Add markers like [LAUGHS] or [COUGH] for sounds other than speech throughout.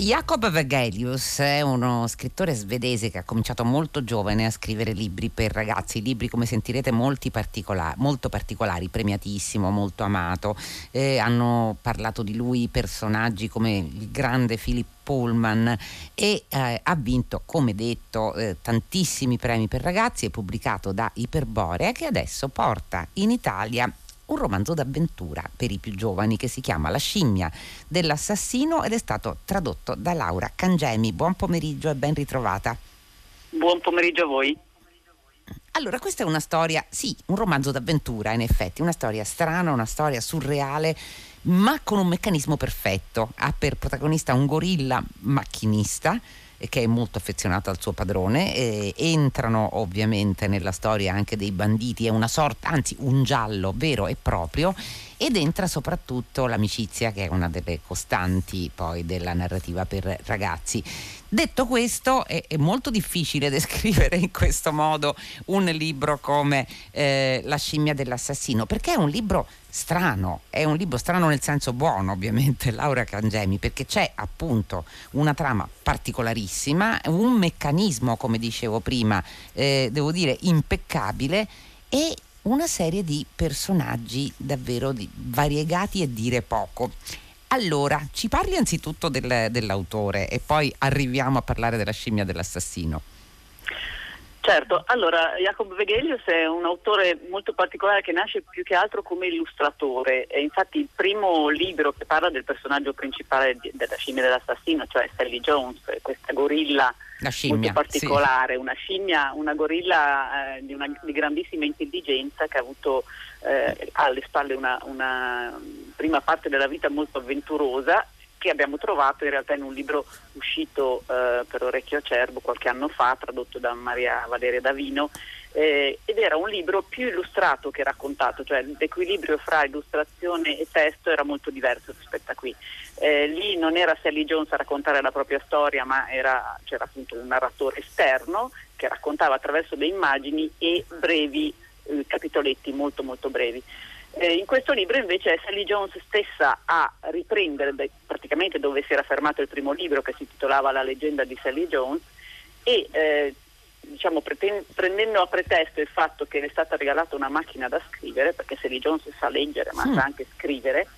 Jacob Vegelius è uno scrittore svedese che ha cominciato molto giovane a scrivere libri per ragazzi, libri come sentirete particolari, molto particolari, premiatissimo, molto amato. Eh, hanno parlato di lui personaggi come il grande Philip Pullman e eh, ha vinto, come detto, eh, tantissimi premi per ragazzi, è pubblicato da Iperborea che adesso porta in Italia un romanzo d'avventura per i più giovani che si chiama La scimmia dell'assassino ed è stato tradotto da Laura Cangemi. Buon pomeriggio e ben ritrovata. Buon pomeriggio a voi. Allora, questa è una storia, sì, un romanzo d'avventura in effetti, una storia strana, una storia surreale, ma con un meccanismo perfetto. Ha per protagonista un gorilla macchinista che è molto affezionato al suo padrone, eh, entrano ovviamente nella storia anche dei banditi, è una sorta, anzi un giallo vero e proprio ed entra soprattutto l'amicizia che è una delle costanti poi della narrativa per ragazzi. Detto questo, è, è molto difficile [LAUGHS] descrivere in questo modo un libro come eh, La scimmia dell'assassino, perché è un libro strano, è un libro strano nel senso buono ovviamente, [LAUGHS] Laura Cangemi, perché c'è appunto una trama particolarissima, un meccanismo, come dicevo prima, eh, devo dire impeccabile e una serie di personaggi davvero variegati e dire poco. Allora, ci parli anzitutto del, dell'autore e poi arriviamo a parlare della scimmia dell'assassino. Certo, allora Jacob Vegelius è un autore molto particolare che nasce più che altro come illustratore. E infatti il primo libro che parla del personaggio principale di, della scimmia dell'assassino, cioè Sally Jones, questa gorilla scimmia, molto particolare, sì. una scimmia, una gorilla eh, di, una, di, grandissima intelligenza che ha avuto eh, alle spalle una, una prima parte della vita molto avventurosa che abbiamo trovato in realtà in un libro uscito eh, per Orecchio Acerbo qualche anno fa, tradotto da Maria Valeria Davino, eh, ed era un libro più illustrato che raccontato, cioè l'equilibrio fra illustrazione e testo era molto diverso rispetto a qui. Eh, lì non era Sally Jones a raccontare la propria storia, ma era, c'era appunto un narratore esterno che raccontava attraverso le immagini e brevi eh, capitoletti molto molto brevi. Eh, in questo libro invece è Sally Jones stessa a riprendere praticamente dove si era fermato il primo libro che si titolava La leggenda di Sally Jones e eh, diciamo, preten- prendendo a pretesto il fatto che le è stata regalata una macchina da scrivere, perché Sally Jones sa leggere ma mm. sa anche scrivere,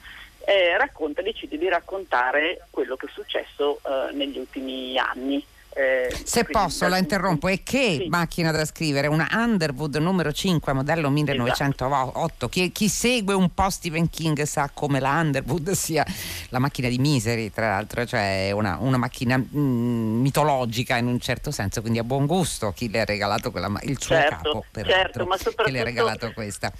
eh, racconta, decide di raccontare quello che è successo eh, negli ultimi anni. Eh, Se posso la interrompo, e che sì. macchina da scrivere? Una Underwood numero 5 modello 1908. Esatto. Chi, chi, segue un po' Stephen King sa come la Underwood sia la macchina di Misery, tra l'altro, cioè una, una macchina mm, mitologica in un certo senso, quindi a buon gusto chi le ha regalato quella, il suo certo, capo, certo, ma soprattutto, che le ha regalato questa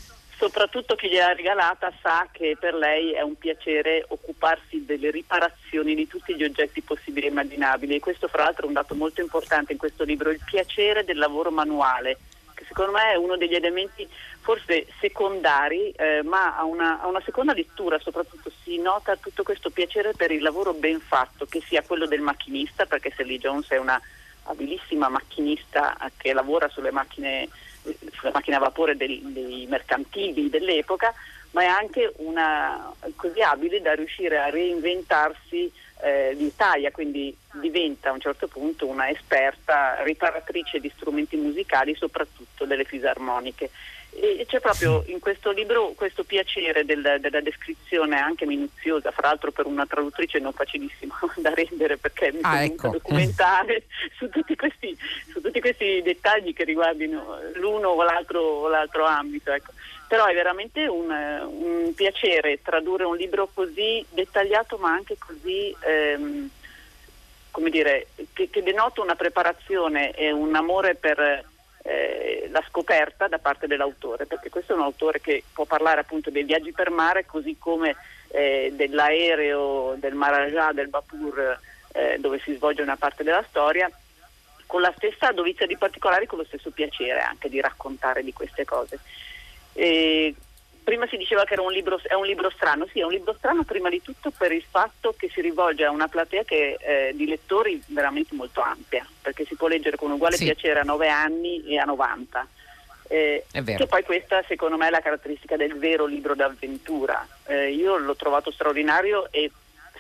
soprattutto chi gliel'ha regalata sa che per lei è un piacere occuparsi delle riparazioni di tutti gli oggetti possibili e immaginabili. E questo fra l'altro è un dato molto importante in questo libro, il piacere del lavoro manuale, che secondo me è uno degli elementi forse secondari, eh, ma a una, a una, seconda lettura soprattutto. Si nota tutto questo piacere per il lavoro ben fatto, che sia quello del macchinista, perché Sally Jones è una abilissima macchinista che lavora sulle macchine sulla macchina a vapore dei, dei mercantili dell'epoca, ma è anche una, così abile da riuscire a reinventarsi eh, l'Italia, quindi diventa a un certo punto una esperta riparatrice di strumenti musicali, soprattutto delle fisarmoniche. E c'è proprio in questo libro questo piacere del, della descrizione anche minuziosa, fra l'altro per una traduttrice non facilissimo [LAUGHS] da rendere perché mi ah, ecco. documentare [LAUGHS] su tutti, questi, su tutti, questi, dettagli che riguardino l'uno o l'altro, o l'altro ambito. Ecco. Però è veramente un, un, piacere tradurre un libro così dettagliato ma anche così... Ehm, come dire, che, che denota una preparazione e un amore per eh, la scoperta da parte dell'autore, perché questo è un autore che può parlare appunto dei viaggi per mare così come eh, dell'aereo, del Maharaja, del Bapur eh, dove si svolge una parte della storia, con la stessa dovizia di particolari, con lo stesso piacere anche di raccontare di queste cose. E prima si diceva che un libro, è un libro strano, sì è un libro strano prima di tutto per il fatto che si rivolge a una platea che, eh, di lettori veramente molto ampia, perché si può leggere con uguale sì. piacere a 9 anni e a 90. Eh, che poi questa secondo me è la caratteristica del vero libro d'avventura. Eh, io l'ho trovato straordinario e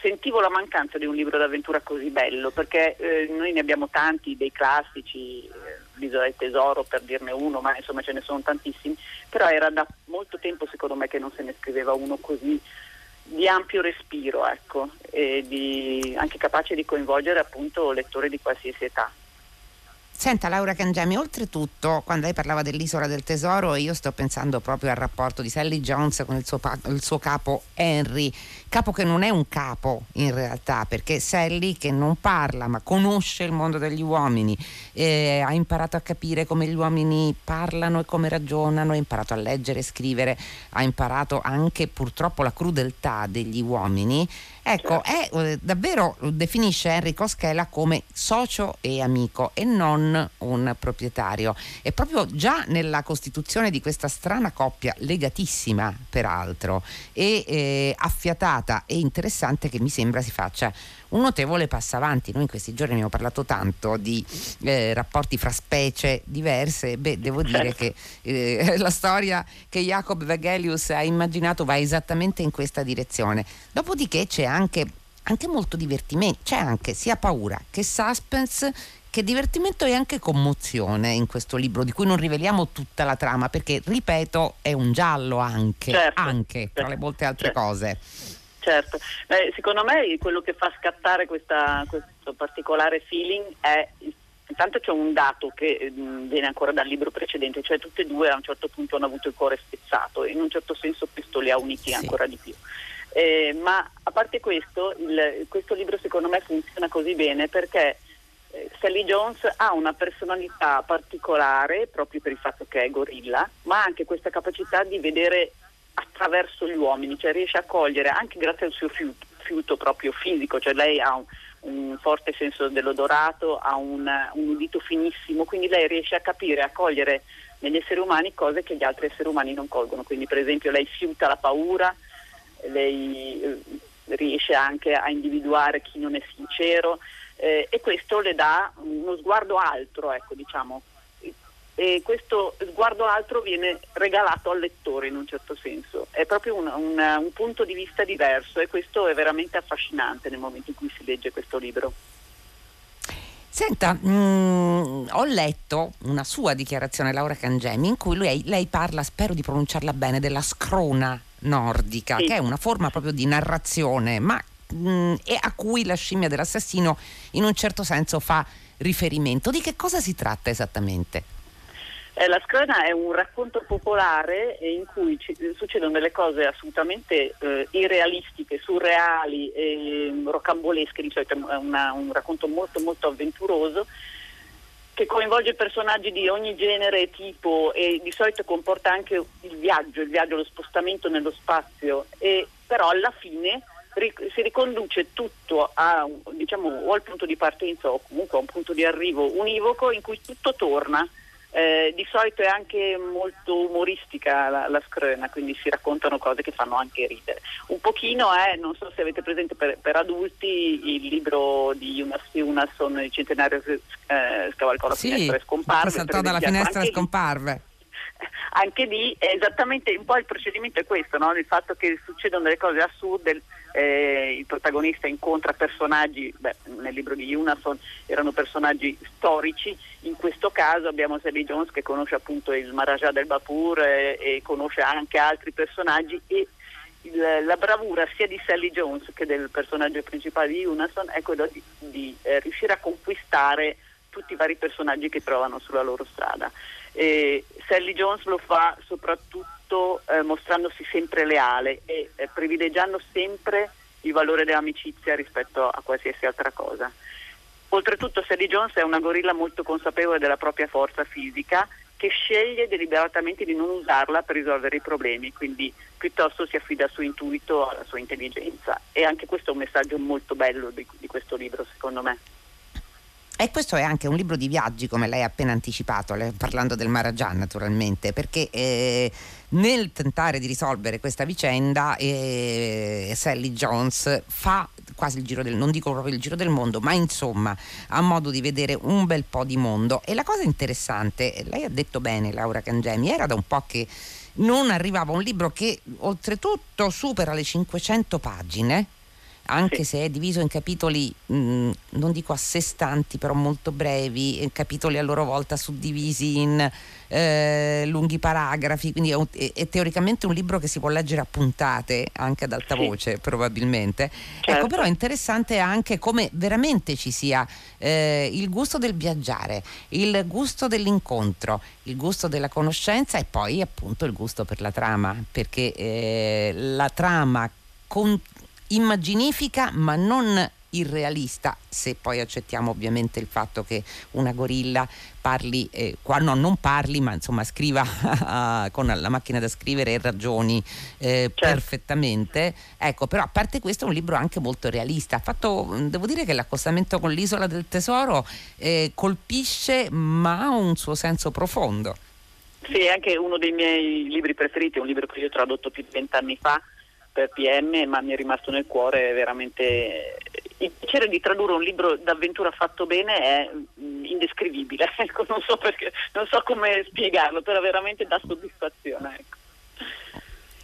sentivo la mancanza di un libro d'avventura così bello, perché eh, noi ne abbiamo tanti, dei classici, eh, L'isola del tesoro per dirne uno, ma insomma ce ne sono tantissimi, però era da molto tempo secondo me che non se ne scriveva uno così di ampio respiro, ecco, e di, anche capace di coinvolgere appunto lettori di qualsiasi età. Senta Laura Cangiami, oltretutto quando lei parlava dell'isola del tesoro io sto pensando proprio al rapporto di Sally Jones con il suo, il suo, capo Henry, capo che non è un capo in realtà perché Sally che non parla ma conosce il mondo degli uomini, eh, ha imparato a capire come gli uomini parlano e come ragionano, ha imparato a leggere e scrivere, ha imparato anche purtroppo la crudeltà degli uomini. Ecco, è, eh, davvero definisce Enrico Schela come socio e amico e non un proprietario. E proprio già nella costituzione di questa strana coppia, legatissima peraltro, e eh, affiatata e interessante che mi sembra si faccia un notevole passo avanti. Noi in questi giorni abbiamo parlato tanto di eh, rapporti fra specie diverse. Beh, devo dire che eh, [LAUGHS] la storia che Jacob Vegelius ha immaginato va esattamente in questa direzione. Dopodiché c'è anche, anche molto divertimento, c'è anche sia paura che suspense che divertimento e anche commozione in questo libro, di cui non riveliamo tutta la trama, perché, ripeto, è un giallo anche, certo, anche tra le molte altre certo. cose. Certo, Beh, secondo me quello che fa scattare questa, questo particolare feeling è intanto c'è un dato che mh, mm, viene ancora dal libro precedente, cioè tutte e due a un certo punto hanno avuto il cuore spezzato e in un certo senso questo li ha uniti sì. ancora di più. Eh, ma a parte questo, il, questo libro secondo me funziona così bene perché Sally Jones ha una personalità particolare proprio per il fatto che è gorilla, ma anche questa capacità di vedere attraverso gli uomini, cioè riesce a cogliere anche grazie al suo fiuto, fiuto proprio fisico, cioè lei ha un, un forte senso dell'odorato, ha un, un, udito finissimo, quindi lei riesce a capire, a cogliere negli esseri umani cose che gli altri esseri umani non colgono, quindi per esempio lei fiuta la paura, lei eh, riesce anche a individuare chi non è sincero eh, e questo le dà uno sguardo altro, ecco, diciamo, e questo sguardo altro viene regalato al lettore in un certo senso. È proprio un, un, un, punto di vista diverso e questo è veramente affascinante nel momento in cui si legge questo libro. Senta, mh, mm, ho letto una sua dichiarazione, Laura Cangemi, in cui lei, lei parla, spero di pronunciarla bene, della scrona nordica, sì. che è una forma proprio di narrazione, ma mh, mm, e a cui la scimmia dell'assassino in un certo senso fa riferimento. Di che cosa si tratta esattamente? Eh, la Scrona è un racconto popolare in cui ci, succedono delle cose assolutamente eh, irrealistiche, surreali e rocambolesche, di solito è una, un racconto molto molto avventuroso che coinvolge personaggi di ogni genere e tipo e di solito comporta anche il viaggio, il viaggio, lo spostamento nello spazio e però alla fine si riconduce tutto a, diciamo, o al punto di partenza o comunque a un punto di arrivo univoco in cui tutto torna eh, di solito è anche molto umoristica la, la screna, quindi si raccontano cose che fanno anche ridere. Un pochino è, non so se avete presente per, per adulti, il libro di Jonas Jonason, il centenario eh, scavalcò la sì, finestra e scomparve. saltò dalla finestra e scomparve anche lì è esattamente un po' il procedimento è questo, no? il fatto che succedono delle cose assurde, eh, il protagonista incontra personaggi, beh, nel libro di Unason erano personaggi storici, in questo caso abbiamo Sally Jones che conosce appunto il Maharaja del Bapur eh, e conosce anche altri personaggi e il, la bravura sia di Sally Jones che del personaggio principale di Unason è quella di, di eh, riuscire a conquistare tutti i vari personaggi che trovano sulla loro strada. E Sally Jones lo fa soprattutto eh, mostrandosi sempre leale e eh, privilegiando sempre il valore dell'amicizia rispetto a qualsiasi altra cosa. Oltretutto Sally Jones è una gorilla molto consapevole della propria forza fisica che sceglie deliberatamente di non usarla per risolvere i problemi, quindi piuttosto si affida al suo intuito, alla sua intelligenza. E anche questo è un messaggio molto bello di, di questo libro, secondo me. E questo è anche un libro di viaggi, come lei ha appena anticipato, parlando del Marajan naturalmente, perché eh, nel tentare di risolvere questa vicenda eh, Sally Jones fa quasi il giro del non dico proprio il giro del mondo, ma insomma ha modo di vedere un bel po' di mondo. E la cosa interessante, lei ha detto bene Laura Cangemi, era da un po' che non arrivava un libro che oltretutto supera le 500 pagine anche sì. se è diviso in capitoli, mh, mm, non dico a sé stanti, però molto brevi, capitoli a loro volta suddivisi in eh, lunghi paragrafi, quindi è, un, è, è, teoricamente un libro che si può leggere a puntate, anche ad alta sì. voce probabilmente. Ecco, certo. Ecco, però è interessante anche come veramente ci sia eh, il gusto del viaggiare, il gusto dell'incontro, il gusto della conoscenza e poi appunto il gusto per la trama, perché eh, la trama con, immaginifica ma non irrealista, se poi accettiamo ovviamente il fatto che una gorilla parli, eh, qua no, non parli, ma insomma scriva [LAUGHS] con la macchina da scrivere e ragioni eh, certo. perfettamente. Ecco, però a parte questo è un libro anche molto realista. Fatto, devo dire che l'accostamento con l'isola del tesoro eh, colpisce, ma ha un suo senso profondo. Sì, è anche uno dei miei libri preferiti, un libro che io ho tradotto più di vent'anni fa per PM, ma mi è rimasto nel cuore veramente il piacere di tradurre un libro d'avventura fatto bene è mm, indescrivibile, [LAUGHS] ecco, non, so perché, non, so come spiegarlo, però veramente dà soddisfazione. Ecco.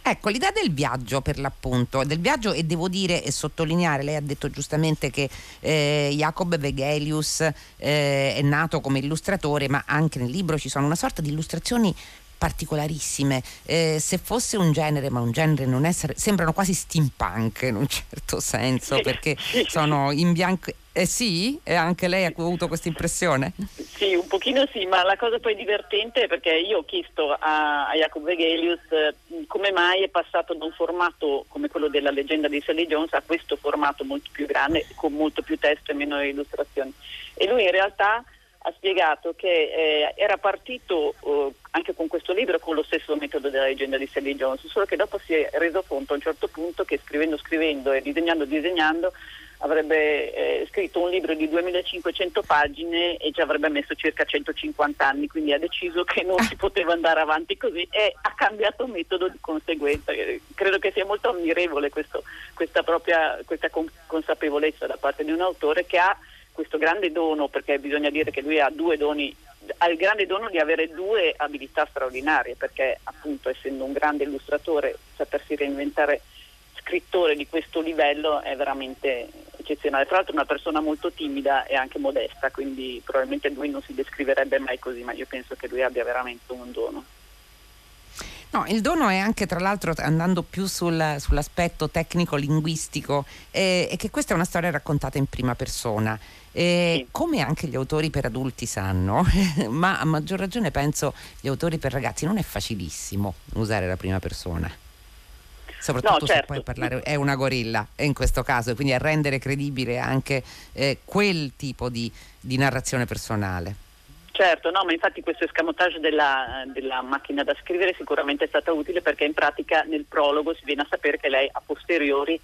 Ecco, l'idea del viaggio per l'appunto, del viaggio e devo dire e sottolineare, lei ha detto giustamente che eh, Jacob Vegelius eh, è nato come illustratore, ma anche nel libro ci sono una sorta di illustrazioni particolarissime. Eh, se fosse un genere, ma un genere non è, sembrano quasi steampunk in un certo senso, perché sono in bianco. Eh sì? E anche lei ha avuto questa impressione? Sì, un pochino sì, ma la cosa poi divertente è perché io ho chiesto a, a Jacob Vegelius eh, come mai è passato da un formato come quello della leggenda di Sally Jones a questo formato molto più grande, con molto più testo e meno illustrazioni. E lui in realtà ha spiegato che eh, era partito eh, anche con questo libro con lo stesso metodo della leggenda di Sally Jones, solo che dopo si è reso conto a un certo punto che scrivendo, scrivendo e disegnando, disegnando avrebbe eh, scritto un libro di 2500 pagine e ci avrebbe messo circa 150 anni, quindi ha deciso che non si [LAUGHS] poteva andare avanti così e ha cambiato metodo di conseguenza. Credo che sia molto ammirevole questo, questa, propria, questa consapevolezza da parte di un autore che ha questo grande dono, perché bisogna dire che lui ha due doni, ha il grande dono di avere due abilità straordinarie, perché appunto essendo un grande illustratore, sapersi reinventare scrittore di questo livello è veramente eccezionale. Tra l'altro è una persona molto timida e anche modesta, quindi probabilmente lui non si descriverebbe mai così, ma io penso che lui abbia veramente un dono. No, il dono è anche tra l'altro andando più sul, sull'aspetto tecnico-linguistico, eh, è che questa è una storia raccontata in prima persona. Eh. Come anche gli autori per adulti sanno, [LAUGHS] ma a maggior ragione penso gli autori per ragazzi non è facilissimo usare la prima persona. Soprattutto no, certo. se poi parlare è una gorilla in questo caso, quindi a rendere credibile anche eh, quel tipo di, di narrazione personale. Certo, no, ma infatti questo escamotage della, della, macchina da scrivere sicuramente è stato utile perché in pratica nel prologo si viene a sapere che lei a posteriori,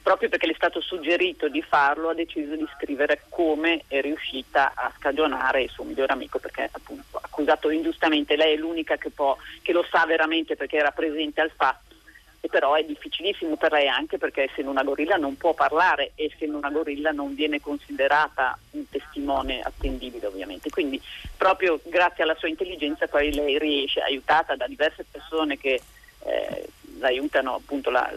proprio perché le è stato suggerito di farlo, ha deciso di scrivere come è riuscita a scagionare il suo migliore amico perché appunto accusato ingiustamente, lei è l'unica che, può, che lo sa veramente perché era presente al fatto e però è difficilissimo per lei anche perché essendo una gorilla non può parlare e essendo una gorilla non viene considerata un testimone attendibile ovviamente. Quindi proprio grazie alla sua intelligenza poi lei riesce, aiutata da diverse persone che eh, l'aiutano appunto, la,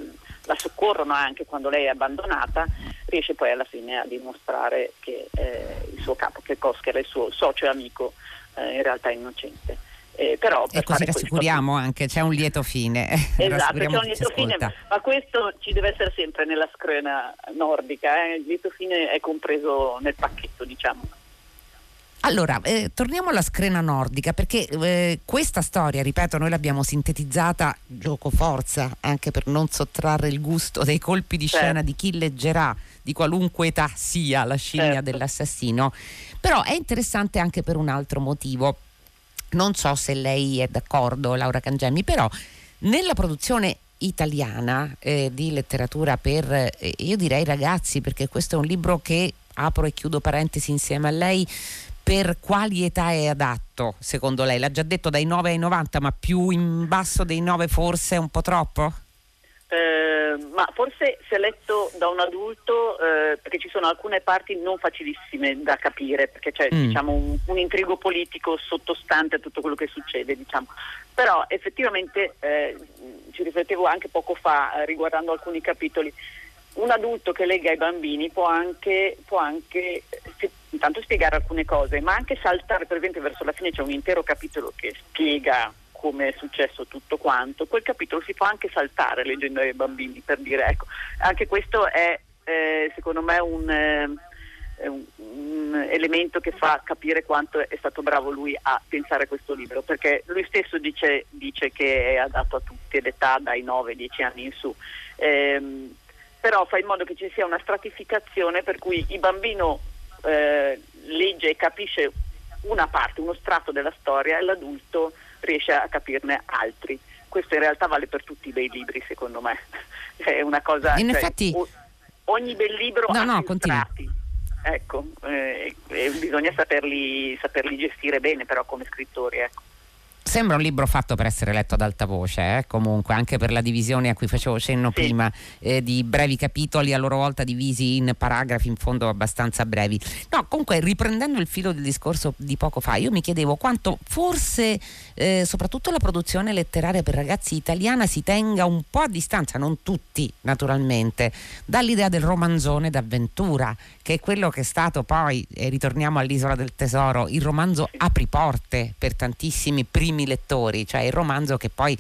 la, soccorrono anche quando lei è abbandonata, riesce poi alla fine a dimostrare che eh, il suo capo, che Kosker, il suo socio e amico, eh, in realtà è innocente. Eh, però e così rassicuriamo questo... anche, c'è un lieto fine. [LAUGHS] Esatto, c'è un lieto fine, ma questo ci deve essere sempre nella screna nordica, eh? il lieto fine è compreso nel pacchetto, diciamo. Allora, eh, torniamo alla screna nordica perché eh, questa storia, ripeto, noi l'abbiamo sintetizzata gioco forza anche per non sottrarre il gusto dei colpi di certo. scena di chi leggerà di qualunque età sia la scimmia certo. dell'assassino, però è interessante anche per un altro motivo non so se lei è d'accordo, Laura Cangemmi, però nella produzione italiana eh, di letteratura per, eh, io direi ragazzi, perché questo è un libro che, apro e chiudo parentesi insieme a lei, per quali età è adatto secondo lei? L'ha già detto dai 9 ai 90, ma più in basso dei 9 forse è un po' troppo? Eh, ma forse se letto da un adulto, eh, perché ci sono alcune parti non facilissime da capire, perché c'è mm. diciamo, un, un, intrigo politico sottostante a tutto quello che succede, diciamo. però effettivamente eh, ci riflettevo anche poco fa eh, riguardando alcuni capitoli. un adulto che legga ai bambini può anche, può anche intanto spiegare alcune cose, ma anche saltare, per esempio verso la fine c'è un intero capitolo che spiega come è successo tutto quanto, quel capitolo si può anche saltare leggendo ai bambini per dire ecco, anche questo è eh, secondo me un, eh, un, elemento che fa capire quanto è stato bravo lui a pensare questo libro, perché lui stesso dice, dice che è adatto a tutti l'età dai 9-10 anni in su. Eh, però fa in modo che ci sia una stratificazione per cui il bambino eh, legge e capisce una parte, uno strato della storia e l'adulto riesce a capirne altri. Questo in realtà vale per tutti i bei libri, secondo me. [LAUGHS] È una cosa. In cioè, effetti... ogni bel libro no, ha no, strati. Ecco, eh, bisogna saperli, saperli, gestire bene però come scrittori. Ecco. Sembra un libro fatto per essere letto ad alta voce, eh? comunque, anche per la divisione a cui facevo cenno sì. prima, eh, di brevi capitoli a loro volta divisi in paragrafi in fondo abbastanza brevi. No, comunque, riprendendo il filo del discorso di poco fa, io mi chiedevo quanto forse, eh, soprattutto la produzione letteraria per ragazzi italiana, si tenga un po' a distanza, non tutti naturalmente, dall'idea del romanzone d'avventura, che è quello che è stato poi, e ritorniamo all'Isola del Tesoro, il romanzo apriporte per tantissimi primi primi lettori, cioè il romanzo che poi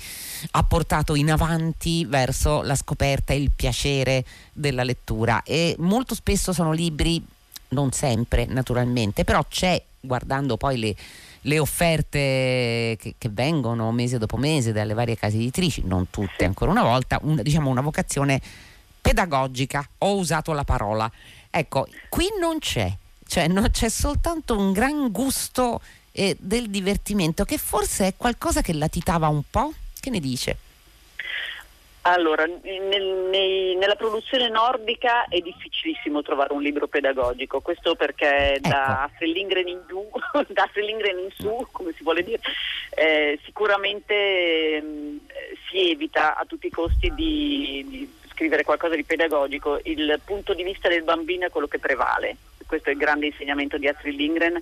ha portato in avanti verso la scoperta e il piacere della lettura e molto spesso sono libri, non sempre naturalmente, però c'è guardando poi le, le offerte che, che, vengono mese dopo mese dalle varie case editrici, non tutte ancora una volta, un, diciamo una vocazione pedagogica, ho usato la parola. Ecco, qui non c'è, cioè non c'è soltanto un gran gusto e del divertimento, che forse è qualcosa che latitava un po'? Che ne dice? Allora, nel, nei, nella produzione nordica è difficilissimo trovare un libro pedagogico, questo perché ecco. da Astrid Lindgren in giù, [LAUGHS] da Astrid Lindgren in su, come si vuole dire, eh, sicuramente eh, si evita a tutti i costi di, di scrivere qualcosa di pedagogico. Il punto di vista del bambino è quello che prevale, questo è il grande insegnamento di Astrid Lindgren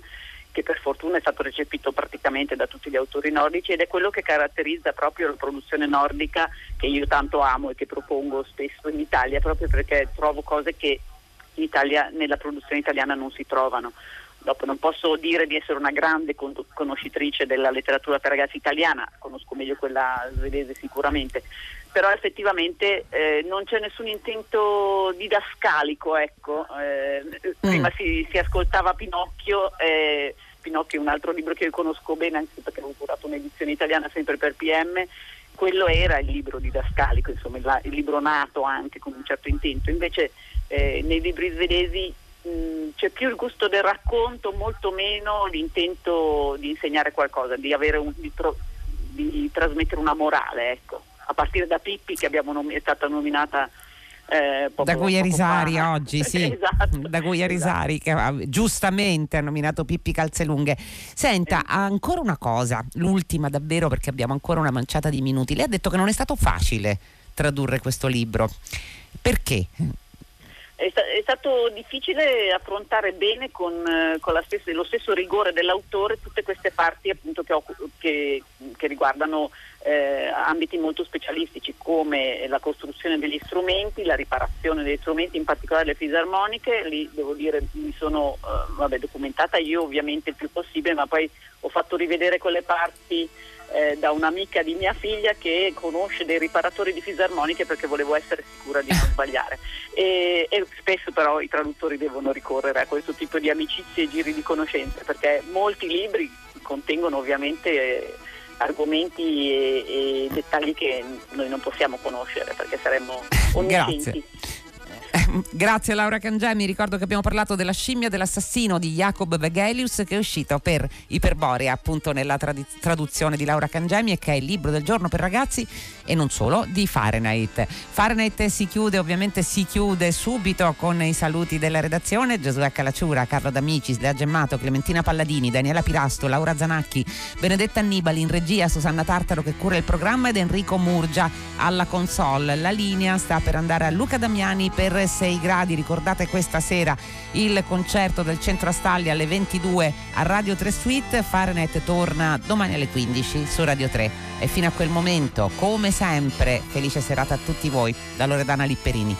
che per fortuna è stato recepito praticamente da tutti gli autori nordici ed è quello che caratterizza proprio la produzione nordica che io tanto amo e che propongo spesso in Italia proprio perché trovo cose che in Italia, nella produzione italiana non si trovano. Dopo non posso dire di essere una grande conoscitrice della letteratura per ragazzi italiana, conosco meglio quella svedese sicuramente, però effettivamente eh, non c'è nessun intento didascalico, ecco. eh, mm. prima si, si, ascoltava Pinocchio, eh, Pinocchio è un altro libro che io conosco bene anche perché avevo curato un'edizione italiana sempre per PM, quello era il libro didascalico, insomma il, il libro nato anche con un certo intento, invece eh, nei libri svedesi mh, mm, c'è più il gusto del racconto, molto meno l'intento di insegnare qualcosa, di, un, di, tro- di trasmettere una morale, ecco a partire da Pippi che nom- è stata nominata eh, poco, da Risari oggi, sì, [LAUGHS] esatto, da Risari esatto. che giustamente ha nominato Pippi Calzelunghe. Senta, eh. ancora una cosa, l'ultima davvero perché abbiamo ancora una manciata di minuti. Lei ha detto che non è stato facile tradurre questo libro. Perché? È, sta- è, stato difficile affrontare bene con, con stessa, lo stesso rigore dell'autore tutte queste parti appunto, che, ho, che, che, riguardano eh, ambiti molto specialistici come la costruzione degli strumenti, la riparazione degli strumenti, in particolare le fisarmoniche. Lì devo dire mi sono eh, vabbè, documentata io ovviamente il più possibile, ma poi ho fatto rivedere quelle parti eh, da un'amica di mia figlia che conosce dei riparatori di fisarmoniche perché volevo essere sicura di non [LAUGHS] sbagliare. E, e, spesso però i traduttori devono ricorrere a questo tipo di amicizie e giri di conoscenze perché molti libri contengono ovviamente eh, argomenti e, e, dettagli che noi non possiamo conoscere perché saremmo onniscienti. Grazie. Grazie Laura Cangemi, ricordo che abbiamo parlato della scimmia dell'assassino di Jacob Vegelius che è uscito per Iperborea appunto nella trad- traduzione di Laura Cangemi e che è il libro del giorno per ragazzi e non solo di Fahrenheit. Fahrenheit si chiude, ovviamente si chiude subito con i saluti della redazione, Giosuè Calacciura, Carlo D'Amicis, Lea Gemmato, Clementina Palladini, Daniela Pirasto, Laura Zanacchi, Benedetta Annibali in regia, Susanna Tartaro che cura il programma ed Enrico Murgia alla console. La linea sta per andare a Luca Damiani per 6 gradi. Ricordate questa sera il concerto del Centro Astalli alle 22 a Radio 3 Suite. Fahrenheit torna domani alle 15 su Radio 3. E fino a quel momento, come sempre, felice serata a tutti voi da Loredana Lipperini.